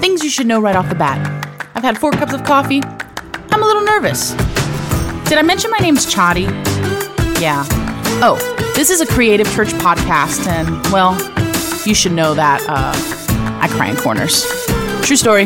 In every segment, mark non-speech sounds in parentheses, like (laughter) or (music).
Things you should know right off the bat. I've had four cups of coffee. I'm a little nervous. Did I mention my name's Chadi? Yeah. Oh, this is a creative church podcast, and well, you should know that uh, I cry in corners. True story.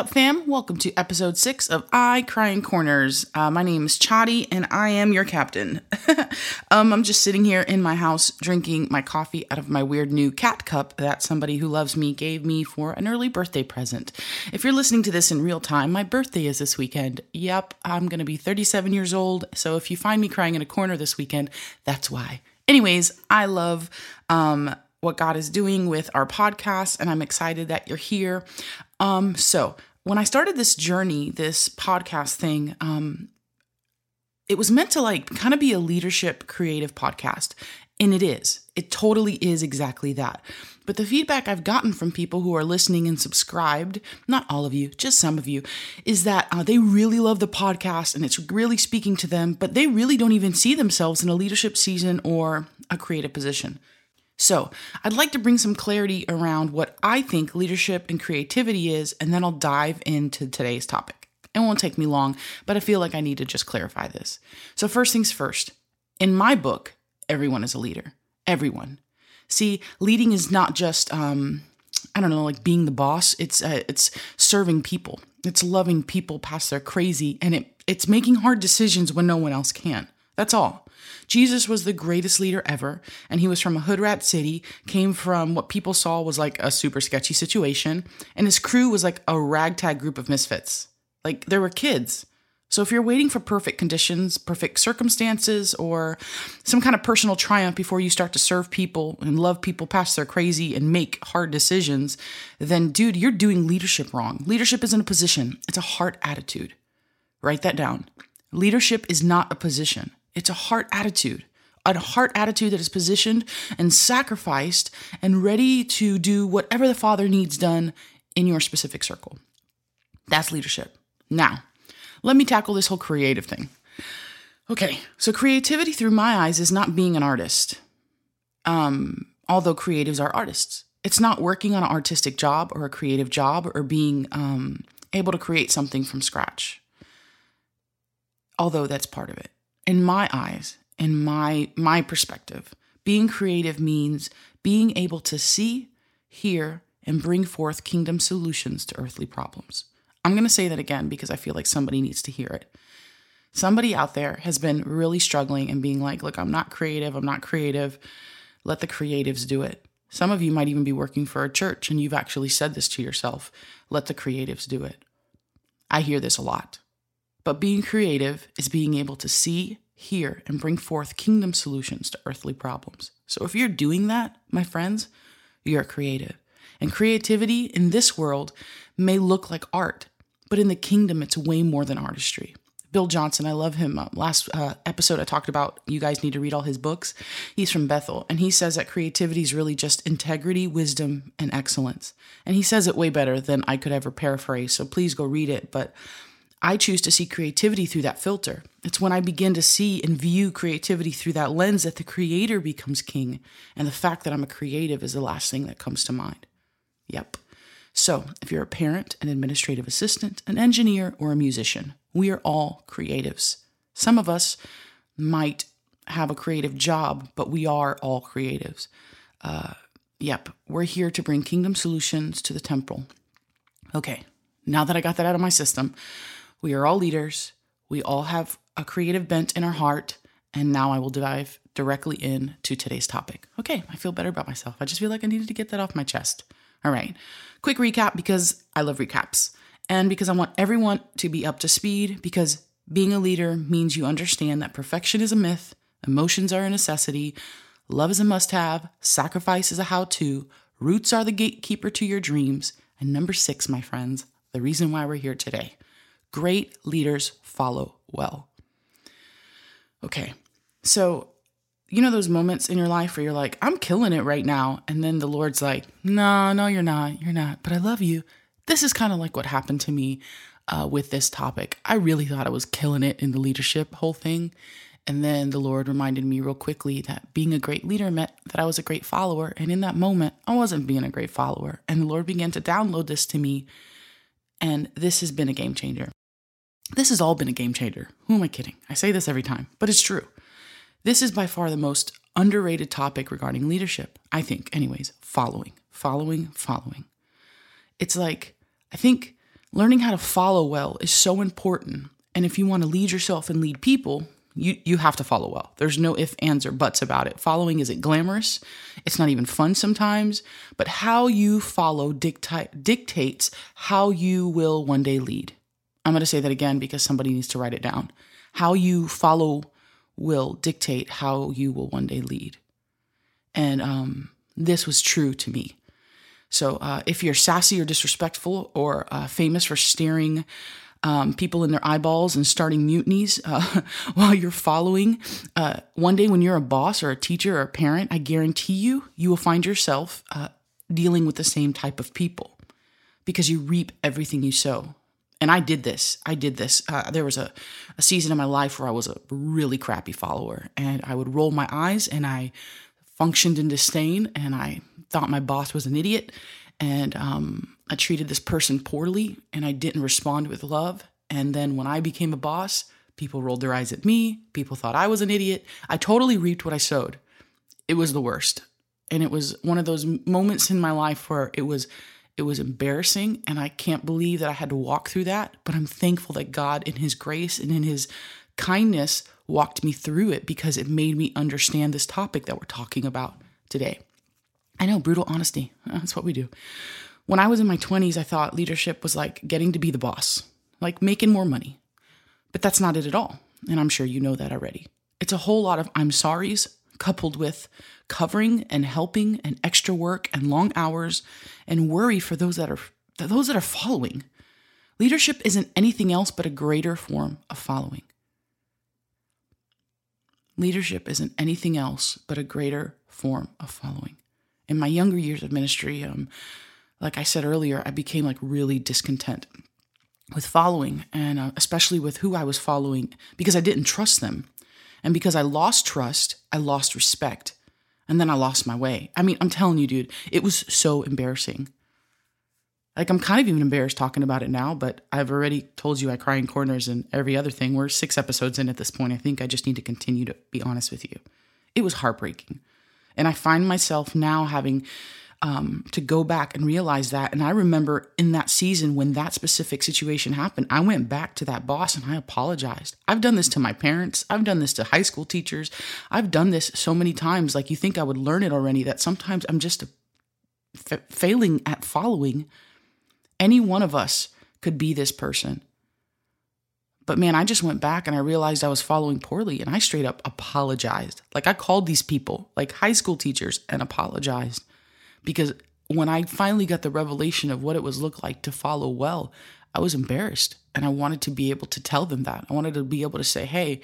Up, fam? Welcome to episode six of I Cry in Corners. Uh, my name is Chadi, and I am your captain. (laughs) um, I'm just sitting here in my house drinking my coffee out of my weird new cat cup that somebody who loves me gave me for an early birthday present. If you're listening to this in real time, my birthday is this weekend. Yep, I'm going to be 37 years old. So if you find me crying in a corner this weekend, that's why. Anyways, I love um, what God is doing with our podcast, and I'm excited that you're here. Um, so when I started this journey, this podcast thing, um, it was meant to like kind of be a leadership creative podcast. And it is. It totally is exactly that. But the feedback I've gotten from people who are listening and subscribed, not all of you, just some of you, is that uh, they really love the podcast and it's really speaking to them, but they really don't even see themselves in a leadership season or a creative position. So, I'd like to bring some clarity around what I think leadership and creativity is, and then I'll dive into today's topic. It won't take me long, but I feel like I need to just clarify this. So, first things first, in my book, everyone is a leader. Everyone. See, leading is not just, um, I don't know, like being the boss. It's uh, it's serving people. It's loving people past their crazy, and it it's making hard decisions when no one else can. That's all. Jesus was the greatest leader ever, and he was from a hood rat city, came from what people saw was like a super sketchy situation, and his crew was like a ragtag group of misfits. Like there were kids. So if you're waiting for perfect conditions, perfect circumstances, or some kind of personal triumph before you start to serve people and love people past their crazy and make hard decisions, then dude, you're doing leadership wrong. Leadership isn't a position, it's a heart attitude. Write that down. Leadership is not a position. It's a heart attitude, a heart attitude that is positioned and sacrificed and ready to do whatever the Father needs done in your specific circle. That's leadership. Now, let me tackle this whole creative thing. Okay, so creativity through my eyes is not being an artist. Um, although creatives are artists. It's not working on an artistic job or a creative job or being um, able to create something from scratch. Although that's part of it in my eyes, in my my perspective, being creative means being able to see, hear, and bring forth kingdom solutions to earthly problems. I'm going to say that again because I feel like somebody needs to hear it. Somebody out there has been really struggling and being like, "Look, I'm not creative. I'm not creative. Let the creatives do it." Some of you might even be working for a church and you've actually said this to yourself, "Let the creatives do it." I hear this a lot. But being creative is being able to see, hear, and bring forth kingdom solutions to earthly problems. So if you're doing that, my friends, you're creative. And creativity in this world may look like art, but in the kingdom, it's way more than artistry. Bill Johnson, I love him. Uh, last uh, episode, I talked about you guys need to read all his books. He's from Bethel, and he says that creativity is really just integrity, wisdom, and excellence. And he says it way better than I could ever paraphrase. So please go read it. But I choose to see creativity through that filter. It's when I begin to see and view creativity through that lens that the creator becomes king, and the fact that I'm a creative is the last thing that comes to mind. Yep. So, if you're a parent, an administrative assistant, an engineer, or a musician, we are all creatives. Some of us might have a creative job, but we are all creatives. Uh, yep, we're here to bring kingdom solutions to the temple. Okay, now that I got that out of my system, we are all leaders. We all have a creative bent in our heart. And now I will dive directly into today's topic. Okay, I feel better about myself. I just feel like I needed to get that off my chest. All right, quick recap because I love recaps and because I want everyone to be up to speed because being a leader means you understand that perfection is a myth, emotions are a necessity, love is a must have, sacrifice is a how to, roots are the gatekeeper to your dreams, and number six, my friends, the reason why we're here today. Great leaders follow well. Okay, so you know those moments in your life where you're like, I'm killing it right now. And then the Lord's like, No, no, you're not. You're not. But I love you. this is kind of like what happened to me uh, with this topic. I really thought I was killing it in the leadership whole thing. And then the Lord reminded me real quickly that being a great leader meant that I was a great follower. And in that moment, I wasn't being a great follower. And the Lord began to download this to me. And this has been a game changer. This has all been a game changer. Who am I kidding? I say this every time, but it's true. This is by far the most underrated topic regarding leadership, I think, anyways. Following, following, following. It's like, I think learning how to follow well is so important. And if you want to lead yourself and lead people, you, you have to follow well. There's no ifs, ands, or buts about it. Following isn't glamorous. It's not even fun sometimes, but how you follow dicti- dictates how you will one day lead. I'm going to say that again because somebody needs to write it down. How you follow will dictate how you will one day lead. And um, this was true to me. So uh, if you're sassy or disrespectful or uh, famous for staring um, people in their eyeballs and starting mutinies uh, (laughs) while you're following, uh, one day when you're a boss or a teacher or a parent, I guarantee you, you will find yourself uh, dealing with the same type of people because you reap everything you sow and I did this. I did this. Uh, there was a, a season in my life where I was a really crappy follower, and I would roll my eyes and I functioned in disdain, and I thought my boss was an idiot, and um, I treated this person poorly, and I didn't respond with love. And then when I became a boss, people rolled their eyes at me. People thought I was an idiot. I totally reaped what I sowed. It was the worst. And it was one of those moments in my life where it was it was embarrassing, and I can't believe that I had to walk through that. But I'm thankful that God, in His grace and in His kindness, walked me through it because it made me understand this topic that we're talking about today. I know, brutal honesty. (laughs) That's what we do. When I was in my 20s, I thought leadership was like getting to be the boss, like making more money. But that's not it at all. And I'm sure you know that already. It's a whole lot of I'm sorries coupled with covering and helping and extra work and long hours and worry for those that are those that are following. Leadership isn't anything else but a greater form of following. Leadership isn't anything else but a greater form of following. In my younger years of ministry, um, like I said earlier, I became like really discontent with following, and uh, especially with who I was following because I didn't trust them. And because I lost trust, I lost respect. And then I lost my way. I mean, I'm telling you, dude, it was so embarrassing. Like, I'm kind of even embarrassed talking about it now, but I've already told you I cry in corners and every other thing. We're six episodes in at this point. I think I just need to continue to be honest with you. It was heartbreaking. And I find myself now having um, to go back and realize that. And I remember in that season when that specific situation happened, I went back to that boss and I apologized. I've done this to my parents, I've done this to high school teachers, I've done this so many times. Like you think I would learn it already, that sometimes I'm just failing at following. Any one of us could be this person. But man, I just went back and I realized I was following poorly and I straight up apologized. Like I called these people, like high school teachers, and apologized because when I finally got the revelation of what it was look like to follow well, I was embarrassed and I wanted to be able to tell them that. I wanted to be able to say, "Hey,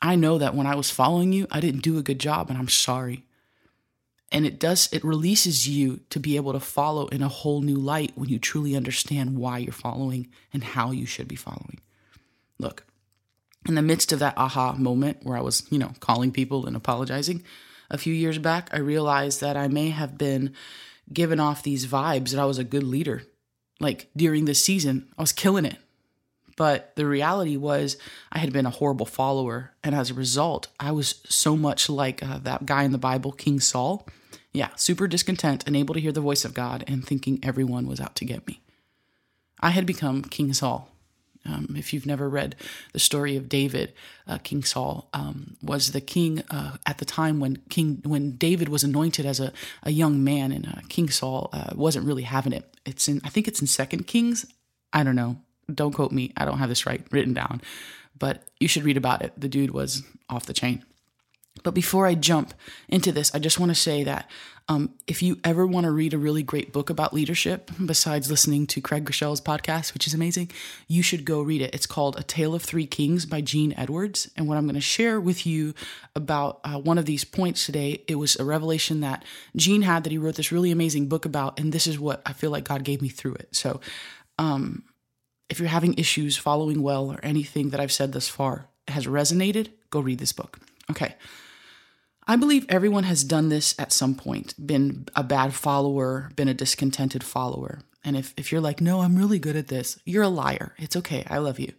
I know that when I was following you, I didn't do a good job and I'm sorry." And it does it releases you to be able to follow in a whole new light when you truly understand why you're following and how you should be following. Look, in the midst of that aha moment where I was, you know, calling people and apologizing, a few years back, I realized that I may have been given off these vibes that I was a good leader. Like during this season, I was killing it. But the reality was, I had been a horrible follower. And as a result, I was so much like uh, that guy in the Bible, King Saul. Yeah, super discontent, unable to hear the voice of God, and thinking everyone was out to get me. I had become King Saul. Um, if you've never read the story of David, uh, King Saul um, was the king uh, at the time when King when David was anointed as a, a young man, and uh, King Saul uh, wasn't really having it. It's in I think it's in Second Kings. I don't know. Don't quote me. I don't have this right written down, but you should read about it. The dude was off the chain. But before I jump into this, I just want to say that um, if you ever want to read a really great book about leadership, besides listening to Craig Groeschel's podcast, which is amazing, you should go read it. It's called A Tale of Three Kings by Gene Edwards. And what I'm going to share with you about uh, one of these points today, it was a revelation that Gene had that he wrote this really amazing book about. And this is what I feel like God gave me through it. So Um, if you're having issues following well or anything that I've said thus far has resonated, go read this book. Okay. I believe everyone has done this at some point, been a bad follower, been a discontented follower. And if, if you're like, no, I'm really good at this, you're a liar. It's okay. I love you.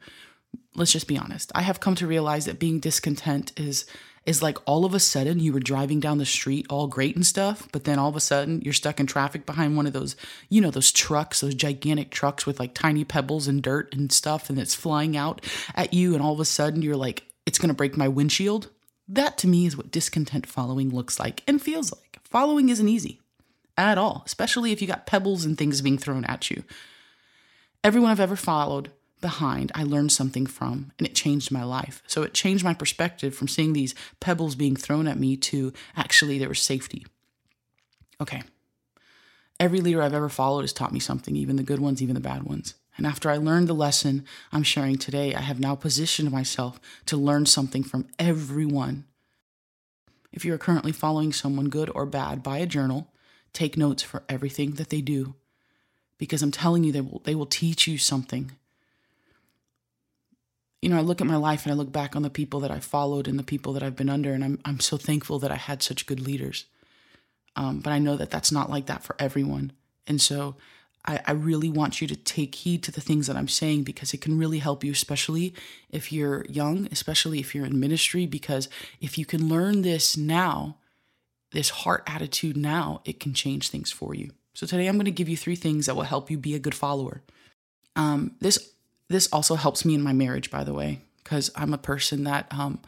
Let's just be honest. I have come to realize that being discontent is is like all of a sudden you were driving down the street all great and stuff, but then all of a sudden you're stuck in traffic behind one of those, you know, those trucks, those gigantic trucks with like tiny pebbles and dirt and stuff, and it's flying out at you, and all of a sudden you're like, it's gonna break my windshield. That to me is what discontent following looks like and feels like. Following isn't easy at all, especially if you got pebbles and things being thrown at you. Everyone I've ever followed behind, I learned something from, and it changed my life. So it changed my perspective from seeing these pebbles being thrown at me to actually there was safety. Okay. Every leader I've ever followed has taught me something, even the good ones, even the bad ones. And after I learned the lesson I'm sharing today, I have now positioned myself to learn something from everyone. If you are currently following someone good or bad, buy a journal, take notes for everything that they do, because I'm telling you, they will, they will teach you something you know, I look at my life and I look back on the people that I followed and the people that I've been under, and I'm I'm so thankful that I had such good leaders. Um, but I know that that's not like that for everyone, and so I, I really want you to take heed to the things that I'm saying because it can really help you, especially if you're young, especially if you're in ministry. Because if you can learn this now, this heart attitude now, it can change things for you. So today I'm going to give you three things that will help you be a good follower. Um, this this also helps me in my marriage, by the way, because I'm a person that um,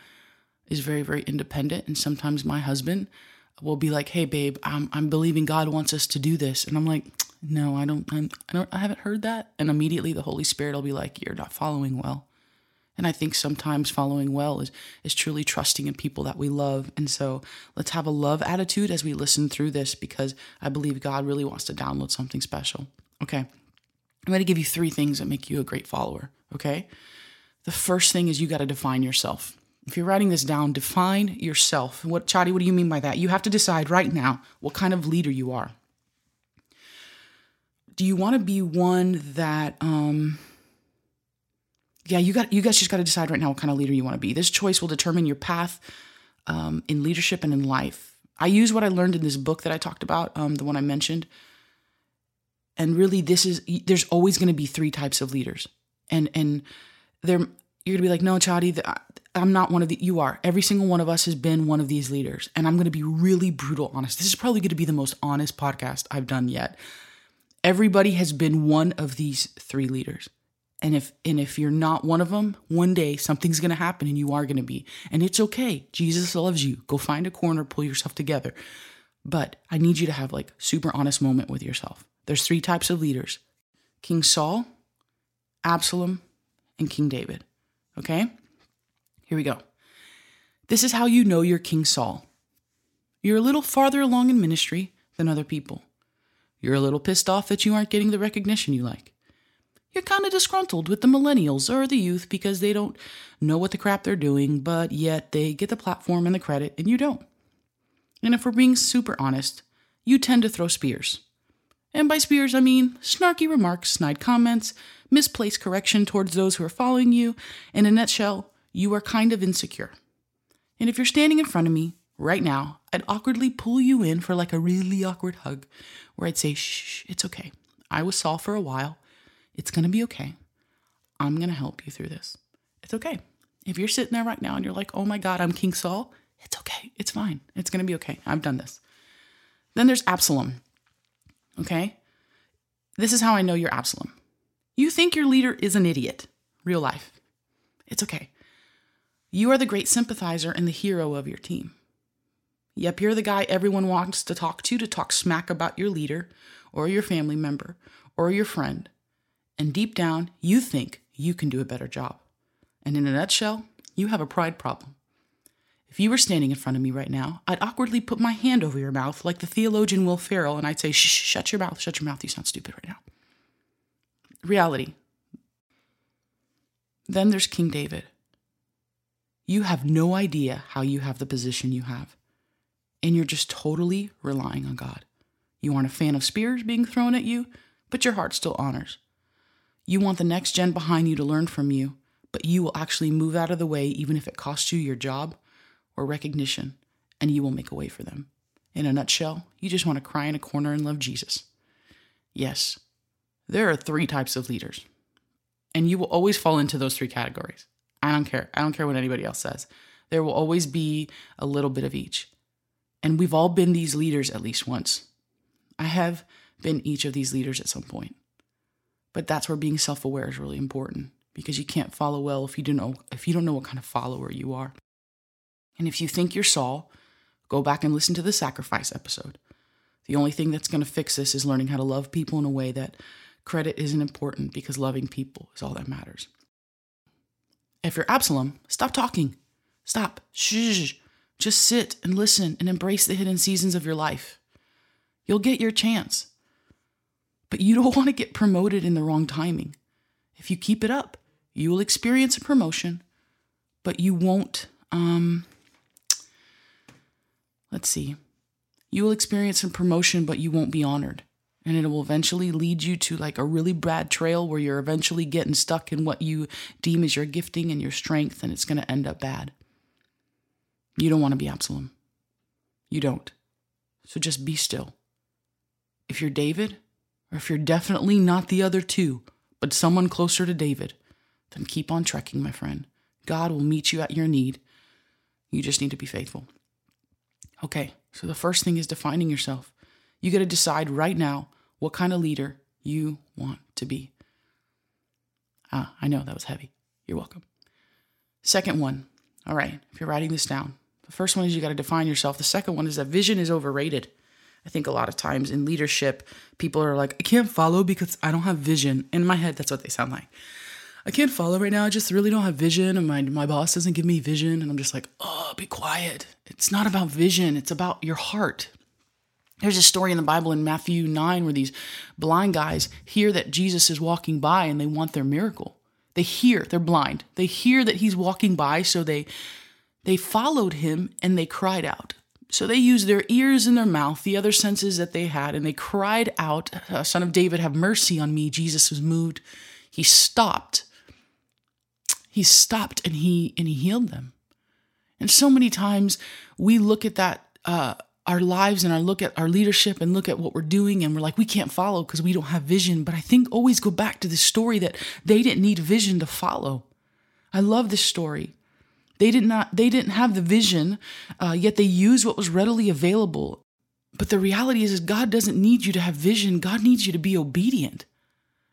is very, very independent. And sometimes my husband will be like, "Hey, babe, I'm I'm believing God wants us to do this," and I'm like, "No, I don't. I'm, I don't. I haven't heard that." And immediately the Holy Spirit will be like, "You're not following well." And I think sometimes following well is is truly trusting in people that we love. And so let's have a love attitude as we listen through this because I believe God really wants to download something special. Okay. I'm going to give you three things that make you a great follower, okay? The first thing is you got to define yourself. If you're writing this down, define yourself. What, Chadi, what do you mean by that? You have to decide right now what kind of leader you are. Do you want to be one that, um, yeah, you got you guys just got to decide right now what kind of leader you want to be. This choice will determine your path um, in leadership and in life. I use what I learned in this book that I talked about, um, the one I mentioned, and really this is there's always going to be three types of leaders and and there you're to be like no chadi i'm not one of the you are. Every single one of us has been one of these leaders. And i'm going to be really brutal honest. This is probably going to be the most honest podcast i've done yet. Everybody has been one of these three leaders. And if and if you're not one of them one day something's going to happen and you are going to be. And it's okay. Jesus loves you. Go find a corner pull yourself together. But i need you to have like super honest moment with yourself. There's three types of leaders. King Saul, Absalom, and King David. Okay? Here we go. This is how you know you're King Saul. You're a little farther along in ministry than other people. You're a little pissed off that you aren't getting the recognition you like. You're kind of disgruntled with the millennials or the youth because they don't know what the crap they're doing, but yet they get the platform and the credit and you don't. And if we're being super honest, you tend to throw spears. And by spears, I mean snarky remarks, snide comments, misplaced correction towards those who are following you. In a nutshell, you are kind of insecure. And if you're standing in front of me right now, I'd awkwardly pull you in for like a really awkward hug where I'd say, shh, it's okay. I was Saul for a while. It's going to be okay. I'm going to help you through this. It's okay. If you're sitting there right now and you're like, oh my God, I'm King Saul, it's okay. It's fine. It's going to be okay. I've done this. Then there's Absalom. Okay? This is how I know you're Absalom. You think your leader is an idiot, real life. It's okay. You are the great sympathizer and the hero of your team. Yep, you're the guy everyone wants to talk to to talk smack about your leader or your family member or your friend. And deep down, you think you can do a better job. And in a nutshell, you have a pride problem. If you were standing in front of me right now, I'd awkwardly put my hand over your mouth like the theologian Will Ferrell and I'd say, shh, shut your mouth, shut your mouth, you sound stupid right now. Reality. Then there's King David. You have no idea how you have the position you have, and you're just totally relying on God. You aren't a fan of spears being thrown at you, but your heart still honors. You want the next gen behind you to learn from you, but you will actually move out of the way even if it costs you your job or recognition, and you will make a way for them. In a nutshell, you just want to cry in a corner and love Jesus. Yes, there are three types of leaders, and you will always fall into those three categories. I don't care. I don't care what anybody else says. There will always be a little bit of each. And we've all been these leaders at least once. I have been each of these leaders at some point. But that's where being self-aware is really important because you can't follow well if you don't know if you don't know what kind of follower you are. And if you think you're Saul, go back and listen to the sacrifice episode. The only thing that's going to fix this is learning how to love people in a way that credit isn't important because loving people is all that matters. If you're Absalom, stop talking. Stop. Shh. Just sit and listen and embrace the hidden seasons of your life. You'll get your chance. But you don't (laughs) want to get promoted in the wrong timing. If you keep it up, you will experience a promotion, but you won't, um, let's see, you will experience some promotion, but you won't be honored. And it will eventually lead you to like a really bad trail where you're eventually getting stuck in what you deem as your gifting and your strength, and it's going to end up bad. You don't want to be Absalom. You don't. So just be still. If you're David, or if you're definitely not the other two, but someone closer to David, then keep on trekking, my friend. God will meet you at your need. You just need to be faithful. Okay, so the first thing is defining yourself. You got to decide right now what kind of leader you want to be. Ah, I know that was heavy. You're welcome. Second one. All right, if you're writing this down, the first one is you got to define yourself. The second one is that vision is overrated. I think a lot of times in leadership, people are like, I can't follow because I don't have vision. In my head, that's what they sound like. I can't follow right now. I just really don't have vision, and my my boss doesn't give me vision, and I'm just like, oh, be quiet. It's not about vision. It's about your heart. There's a story in the Bible in Matthew 9 where these blind guys hear that Jesus is walking by and they want their miracle. They hear, they're blind. They hear that he's walking by, so they they followed him and they cried out. So they used their ears and their mouth, the other senses that they had, and they cried out, Son of David, have mercy on me. Jesus was moved. He stopped. He stopped and he and he healed them. And so many times we look at that uh, our lives and our look at our leadership and look at what we're doing and we're like we can't follow because we don't have vision. But i think always go back to this story that they didn't need vision to follow. I love this story. They did not they didn't have the vision uh, yet they used what was readily available. But the reality is, is god doesn't need you to have vision. God needs you to be obedient.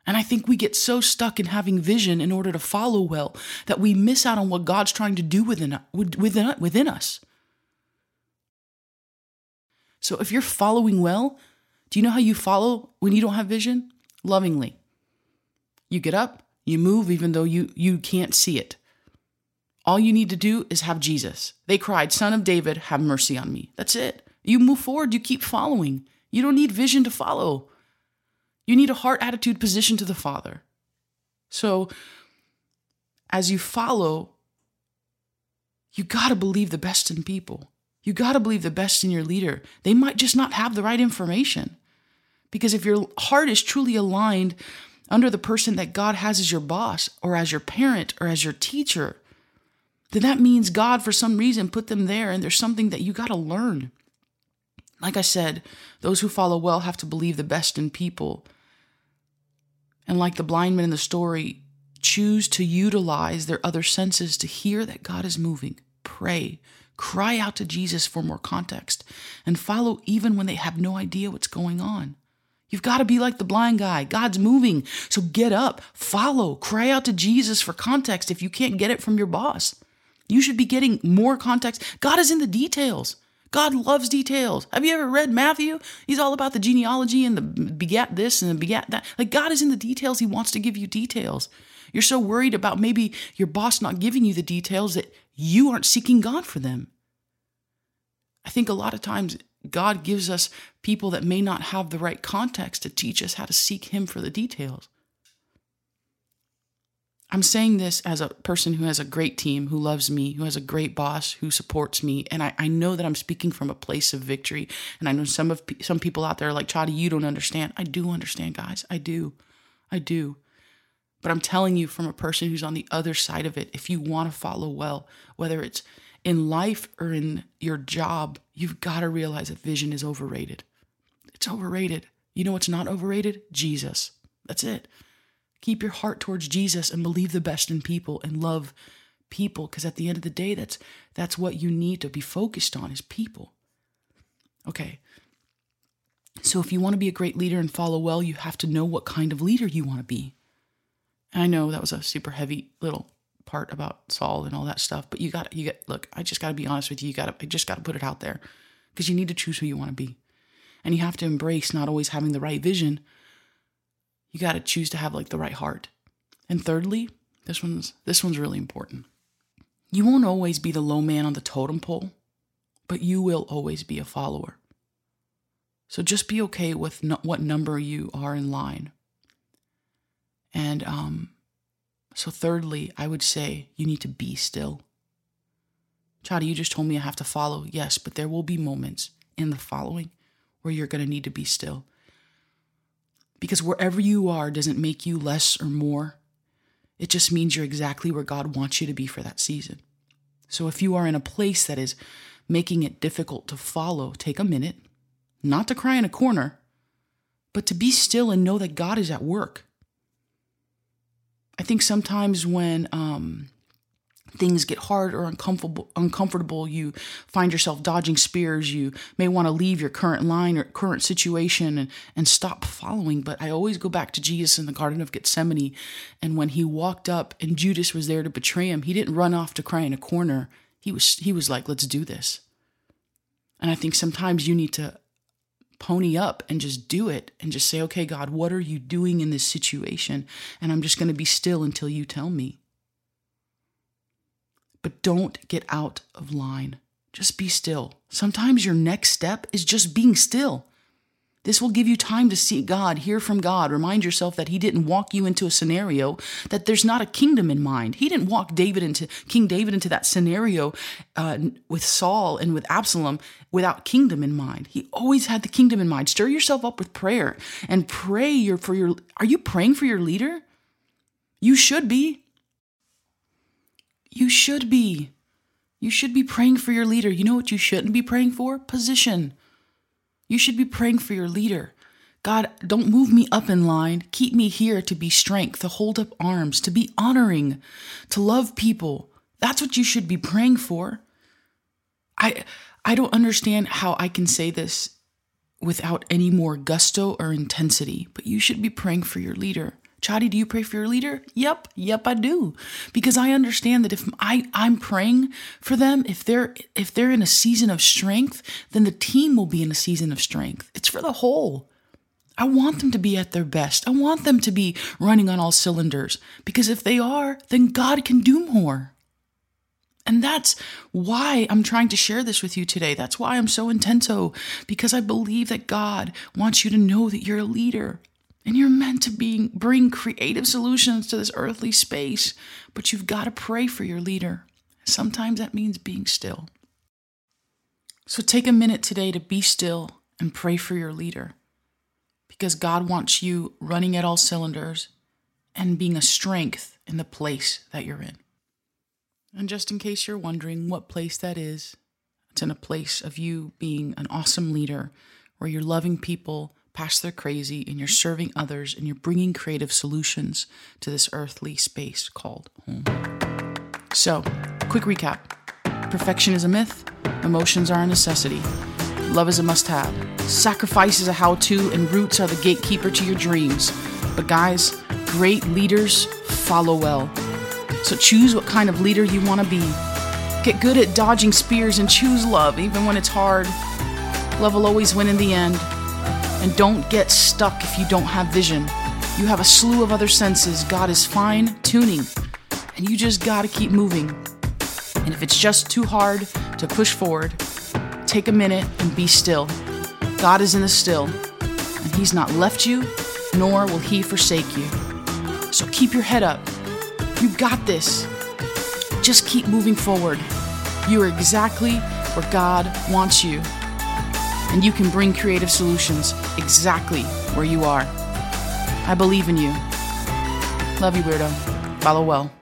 And I think we get so stuck in having vision in order to follow well that we miss out on what God's trying to do within, within, within us. So if you're following well, do you know how you follow when you don't have vision? Lovingly. You get up, you move even though you, you can't see it. All you need to do is have Jesus. They cried, Son of David, have mercy on me. That's it. You move forward, you keep following. You don't need vision to follow. You need a heart attitude position to the Father. So as you follow, you got to believe the best in people. You got to believe the best in your leader. They might just not have the right information. Because if your heart is truly aligned under the person that God has as your boss or as your parent or as your teacher, then that means God, for some reason, put them there and there's something that you got to learn. Like I said, those who follow well have to believe the best in people. And like the blind man in the story, choose to utilize their other senses to hear that God is moving. Pray, Cry out to Jesus for more context and follow even when they have no idea what's going on. You've got to be like the blind guy. God's moving. So get up, follow, cry out to Jesus for context if you can't get it from your boss. You should be getting more context. God is in the details. God loves details. Have you ever read Matthew? He's all about the genealogy and the begat this and the begat that. Like God is in the details. He wants to give you details. You're so worried about maybe your boss not giving you the details that you aren't seeking God for them. I think a lot of times God gives us people that may not have the right context to teach us how to seek Him for the details. I'm saying this as a person who has a great team, who loves me, who has a great boss, who supports me, and I, I know that I'm speaking from a place of victory. And I know some of some people out there are like, Chadi, you don't understand. I do understand, guys. I do, I do. But I'm telling you from a person who's on the other side of it, if you want to follow well, whether it's in life or in your job, you've got to realize that vision is overrated. It's overrated. You know what's not overrated? Jesus. That's it. Keep your heart towards Jesus and believe the best in people and love people because at the end of the day that's that's what you need to be focused on is people. Okay. So if you want to be a great leader and follow well, you have to know what kind of leader you want to be. I know that was a super heavy little part about Saul and all that stuff, but you got you got look, I just got to be honest with you. You got to I just got to put it out there because you need to choose who you want to be. And you have to embrace not always having the right vision. You got to choose to have like the right heart. And thirdly, this one's this one's really important. You won't always be the low man on the totem pole, but you will always be a follower. So just be okay with no, what number you are in line. And um, so, thirdly, I would say you need to be still. Chadi, you just told me I have to follow. Yes, but there will be moments in the following where you're going to need to be still. Because wherever you are doesn't make you less or more. It just means you're exactly where God wants you to be for that season. So if you are in a place that is making it difficult to follow, take a minute, not to cry in a corner, but to be still and know that God is at work. I think sometimes when um, things get hard or uncomfortable, uncomfortable, you find yourself dodging spears. You may want to leave your current line or current situation and, and stop following. But I always go back to Jesus in the Garden of Gethsemane. And when he walked up and Judas was there to betray him, he didn't run off to cry in a corner. He was, he was like, let's do this. And I think sometimes you need to pony up and just do it and just say, okay, God, what are you doing in this situation? And I'm just going to be still until you tell me. But don't get out of line. Just be still. Sometimes your next step is just being still. This will give you time to see God, hear from God, remind yourself that He didn't walk you into a scenario, that there's not a kingdom in mind. He didn't walk David into King David into that scenario uh, with Saul and with Absalom without kingdom in mind. He always had the kingdom in mind. Stir yourself up with prayer and pray your, for your. Are you praying for your leader? You should be. You should be. You should be praying for your leader. You know what you shouldn't be praying for? Position. You should be praying for your leader. God, don't move me up in line. Keep me here to be strength, to hold up arms, to be honoring, to love people. That's what you should be praying for. I I don't understand how I can say this without any more gusto or intensity, but you should be praying for your leader. Chadi, do you pray for your leader? Yep, yep, I do. Because I understand that if I, I'm praying for them, if they're if they're in a season of strength, then the team will be in a season of strength. It's for the whole. I want them to be at their best. I want them to be running on all cylinders. Because if they are, then God can do more. And that's why I'm trying to share this with you today. That's why I'm so intenso, oh, because I believe that God wants you to know that you're a leader. And you're meant to be, bring creative solutions to this earthly space, but you've got to pray for your leader. Sometimes that means being still. So take a minute today to be still and pray for your leader because God wants you running at all cylinders and being a strength in the place that you're in. And just in case you're wondering what place that is, it's in a place of you being an awesome leader where you're loving people their crazy and you're serving others and you're bringing creative solutions to this earthly space called home. So, quick recap perfection is a myth, emotions are a necessity, love is a must have, sacrifice is a how to, and roots are the gatekeeper to your dreams. But, guys, great leaders follow well. So, choose what kind of leader you want to be. Get good at dodging spears and choose love, even when it's hard. Love will always win in the end. And don't get stuck if you don't have vision. You have a slew of other senses God is fine tuning, and you just gotta keep moving. And if it's just too hard to push forward, take a minute and be still. God is in the still, and He's not left you, nor will He forsake you. So keep your head up. You've got this. Just keep moving forward. You are exactly where God wants you and you can bring creative solutions exactly where you are. I believe in you. Love you, weirdo. Follow well.